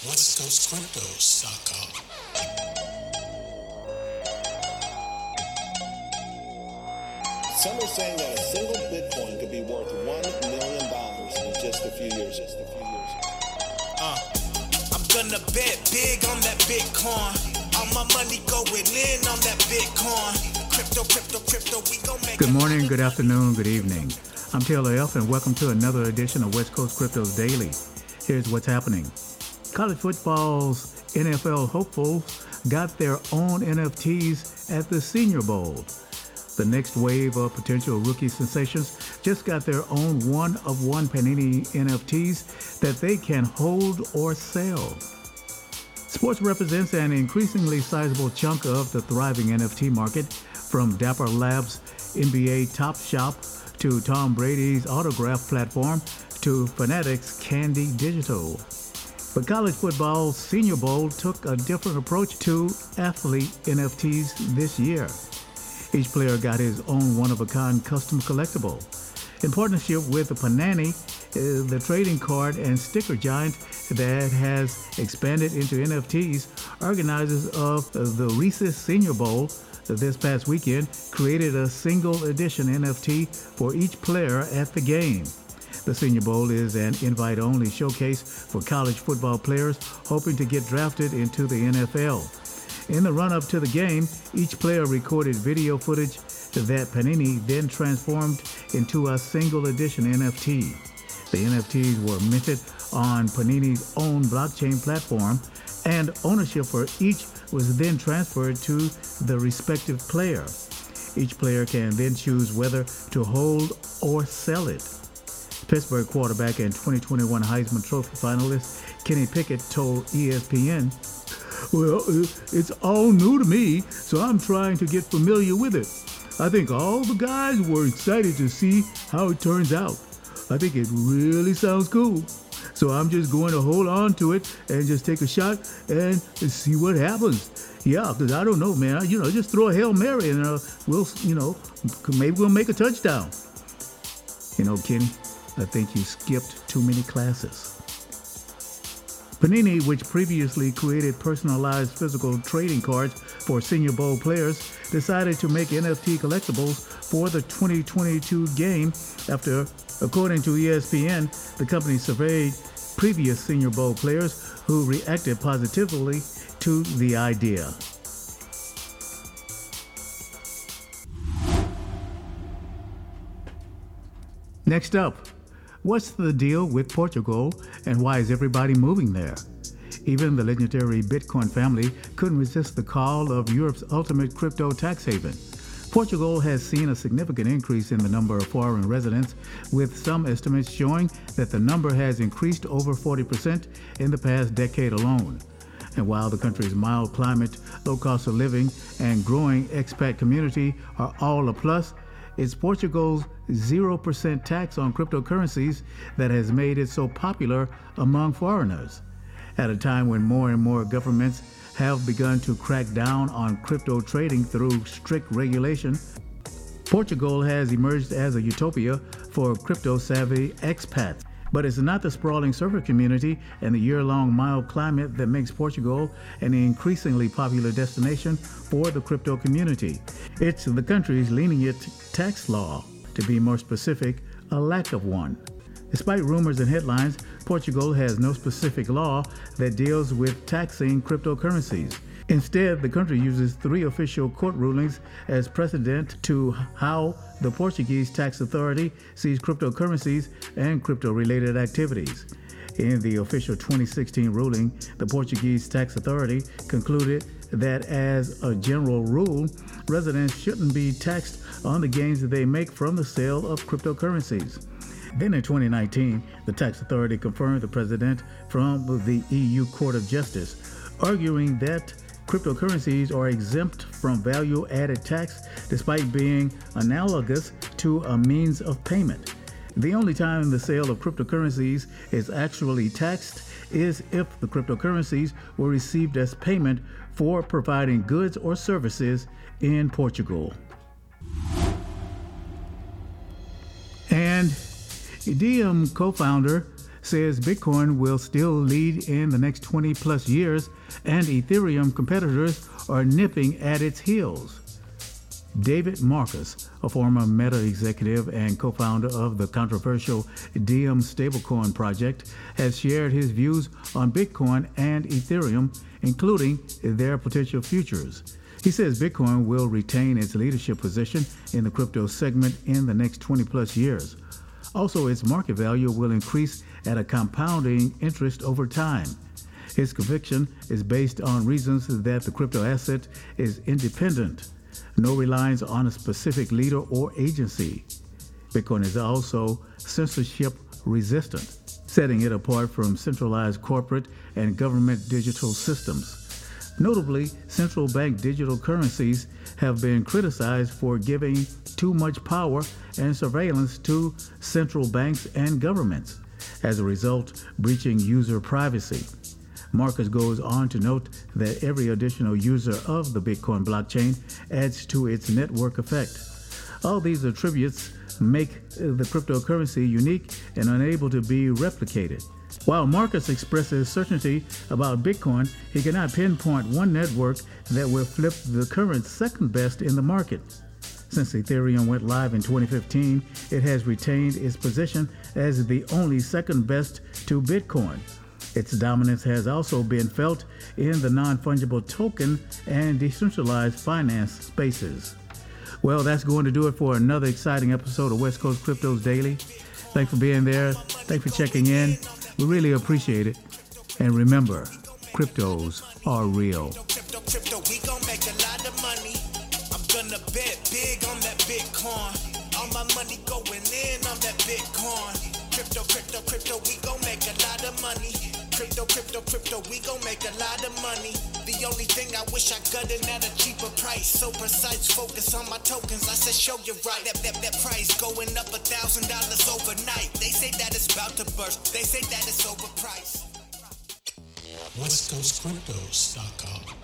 WestCoastCryptos.com. Some are saying that a single Bitcoin could be worth one million dollars in just a few years. Just a few years. Uh, I'm gonna bet big on that Bitcoin. All my money going in on that Bitcoin. Crypto, crypto, crypto, we gon' make Good morning, good afternoon, good evening. I'm Taylor Elf, and welcome to another edition of West Coast Cryptos Daily. Here's what's happening. College football's NFL hopefuls got their own NFTs at the Senior Bowl. The next wave of potential rookie sensations just got their own one of one Panini NFTs that they can hold or sell. Sports represents an increasingly sizable chunk of the thriving NFT market, from Dapper Labs' NBA Top Shot to Tom Brady's autograph platform to Fanatics Candy Digital. But college football's Senior Bowl took a different approach to athlete NFTs this year. Each player got his own one-of-a-kind custom collectible. In partnership with the Panani, uh, the trading card and sticker giant that has expanded into NFTs, organizers of the Reese's Senior Bowl this past weekend created a single edition NFT for each player at the game. The Senior Bowl is an invite only showcase for college football players hoping to get drafted into the NFL. In the run up to the game, each player recorded video footage that Panini then transformed into a single edition NFT. The NFTs were minted on Panini's own blockchain platform, and ownership for each was then transferred to the respective player. Each player can then choose whether to hold or sell it. Pittsburgh quarterback and 2021 Heisman Trophy finalist Kenny Pickett told ESPN, Well, it's all new to me, so I'm trying to get familiar with it. I think all the guys were excited to see how it turns out. I think it really sounds cool. So I'm just going to hold on to it and just take a shot and see what happens. Yeah, because I don't know, man. You know, just throw a Hail Mary and uh, we'll, you know, maybe we'll make a touchdown. You know, Kenny, I think you skipped too many classes. Panini, which previously created personalized physical trading cards for Senior Bowl players, decided to make NFT collectibles for the 2022 game after, according to ESPN, the company surveyed previous Senior Bowl players who reacted positively to the idea. Next up, what's the deal with Portugal and why is everybody moving there? Even the legendary Bitcoin family couldn't resist the call of Europe's ultimate crypto tax haven. Portugal has seen a significant increase in the number of foreign residents, with some estimates showing that the number has increased over 40% in the past decade alone. And while the country's mild climate, low cost of living, and growing expat community are all a plus, it's Portugal's 0% tax on cryptocurrencies that has made it so popular among foreigners. At a time when more and more governments have begun to crack down on crypto trading through strict regulation, Portugal has emerged as a utopia for crypto savvy expats. But it's not the sprawling surfer community and the year long mild climate that makes Portugal an increasingly popular destination for the crypto community. It's the country's lenient tax law, to be more specific, a lack of one. Despite rumors and headlines, Portugal has no specific law that deals with taxing cryptocurrencies. Instead, the country uses three official court rulings as precedent to how the Portuguese tax authority sees cryptocurrencies and crypto related activities. In the official 2016 ruling, the Portuguese tax authority concluded that as a general rule, residents shouldn't be taxed on the gains that they make from the sale of cryptocurrencies. Then in 2019, the tax authority confirmed the president from the EU Court of Justice, arguing that cryptocurrencies are exempt from value added tax despite being analogous to a means of payment. The only time the sale of cryptocurrencies is actually taxed is if the cryptocurrencies were received as payment for providing goods or services in Portugal. And Diem co founder says Bitcoin will still lead in the next 20 plus years, and Ethereum competitors are nipping at its heels. David Marcus, a former Meta executive and co founder of the controversial Diem stablecoin project, has shared his views on Bitcoin and Ethereum, including their potential futures. He says Bitcoin will retain its leadership position in the crypto segment in the next 20 plus years. Also, its market value will increase at a compounding interest over time. His conviction is based on reasons that the crypto asset is independent no reliance on a specific leader or agency. Bitcoin is also censorship resistant, setting it apart from centralized corporate and government digital systems. Notably, central bank digital currencies have been criticized for giving too much power and surveillance to central banks and governments, as a result, breaching user privacy. Marcus goes on to note that every additional user of the Bitcoin blockchain adds to its network effect. All these attributes make uh, the cryptocurrency unique and unable to be replicated. While Marcus expresses certainty about Bitcoin, he cannot pinpoint one network that will flip the current second best in the market. Since Ethereum went live in 2015, it has retained its position as the only second best to Bitcoin. Its dominance has also been felt in the non fungible token and decentralized finance spaces. Well, that's going to do it for another exciting episode of West Coast Cryptos Daily. Thanks for being there. Thanks for checking in. We really appreciate it. And remember, cryptos are real. Crypto, crypto. Crypto, we make a lot of money. Crypto, crypto, crypto, we gon' make a lot of money. The only thing I wish I got it at a cheaper price. So precise, focus on my tokens. I said, show you right. That, that, that price going up a thousand dollars overnight. They say that it's about to burst. They say that it's overpriced. WestCoastCryptos.com.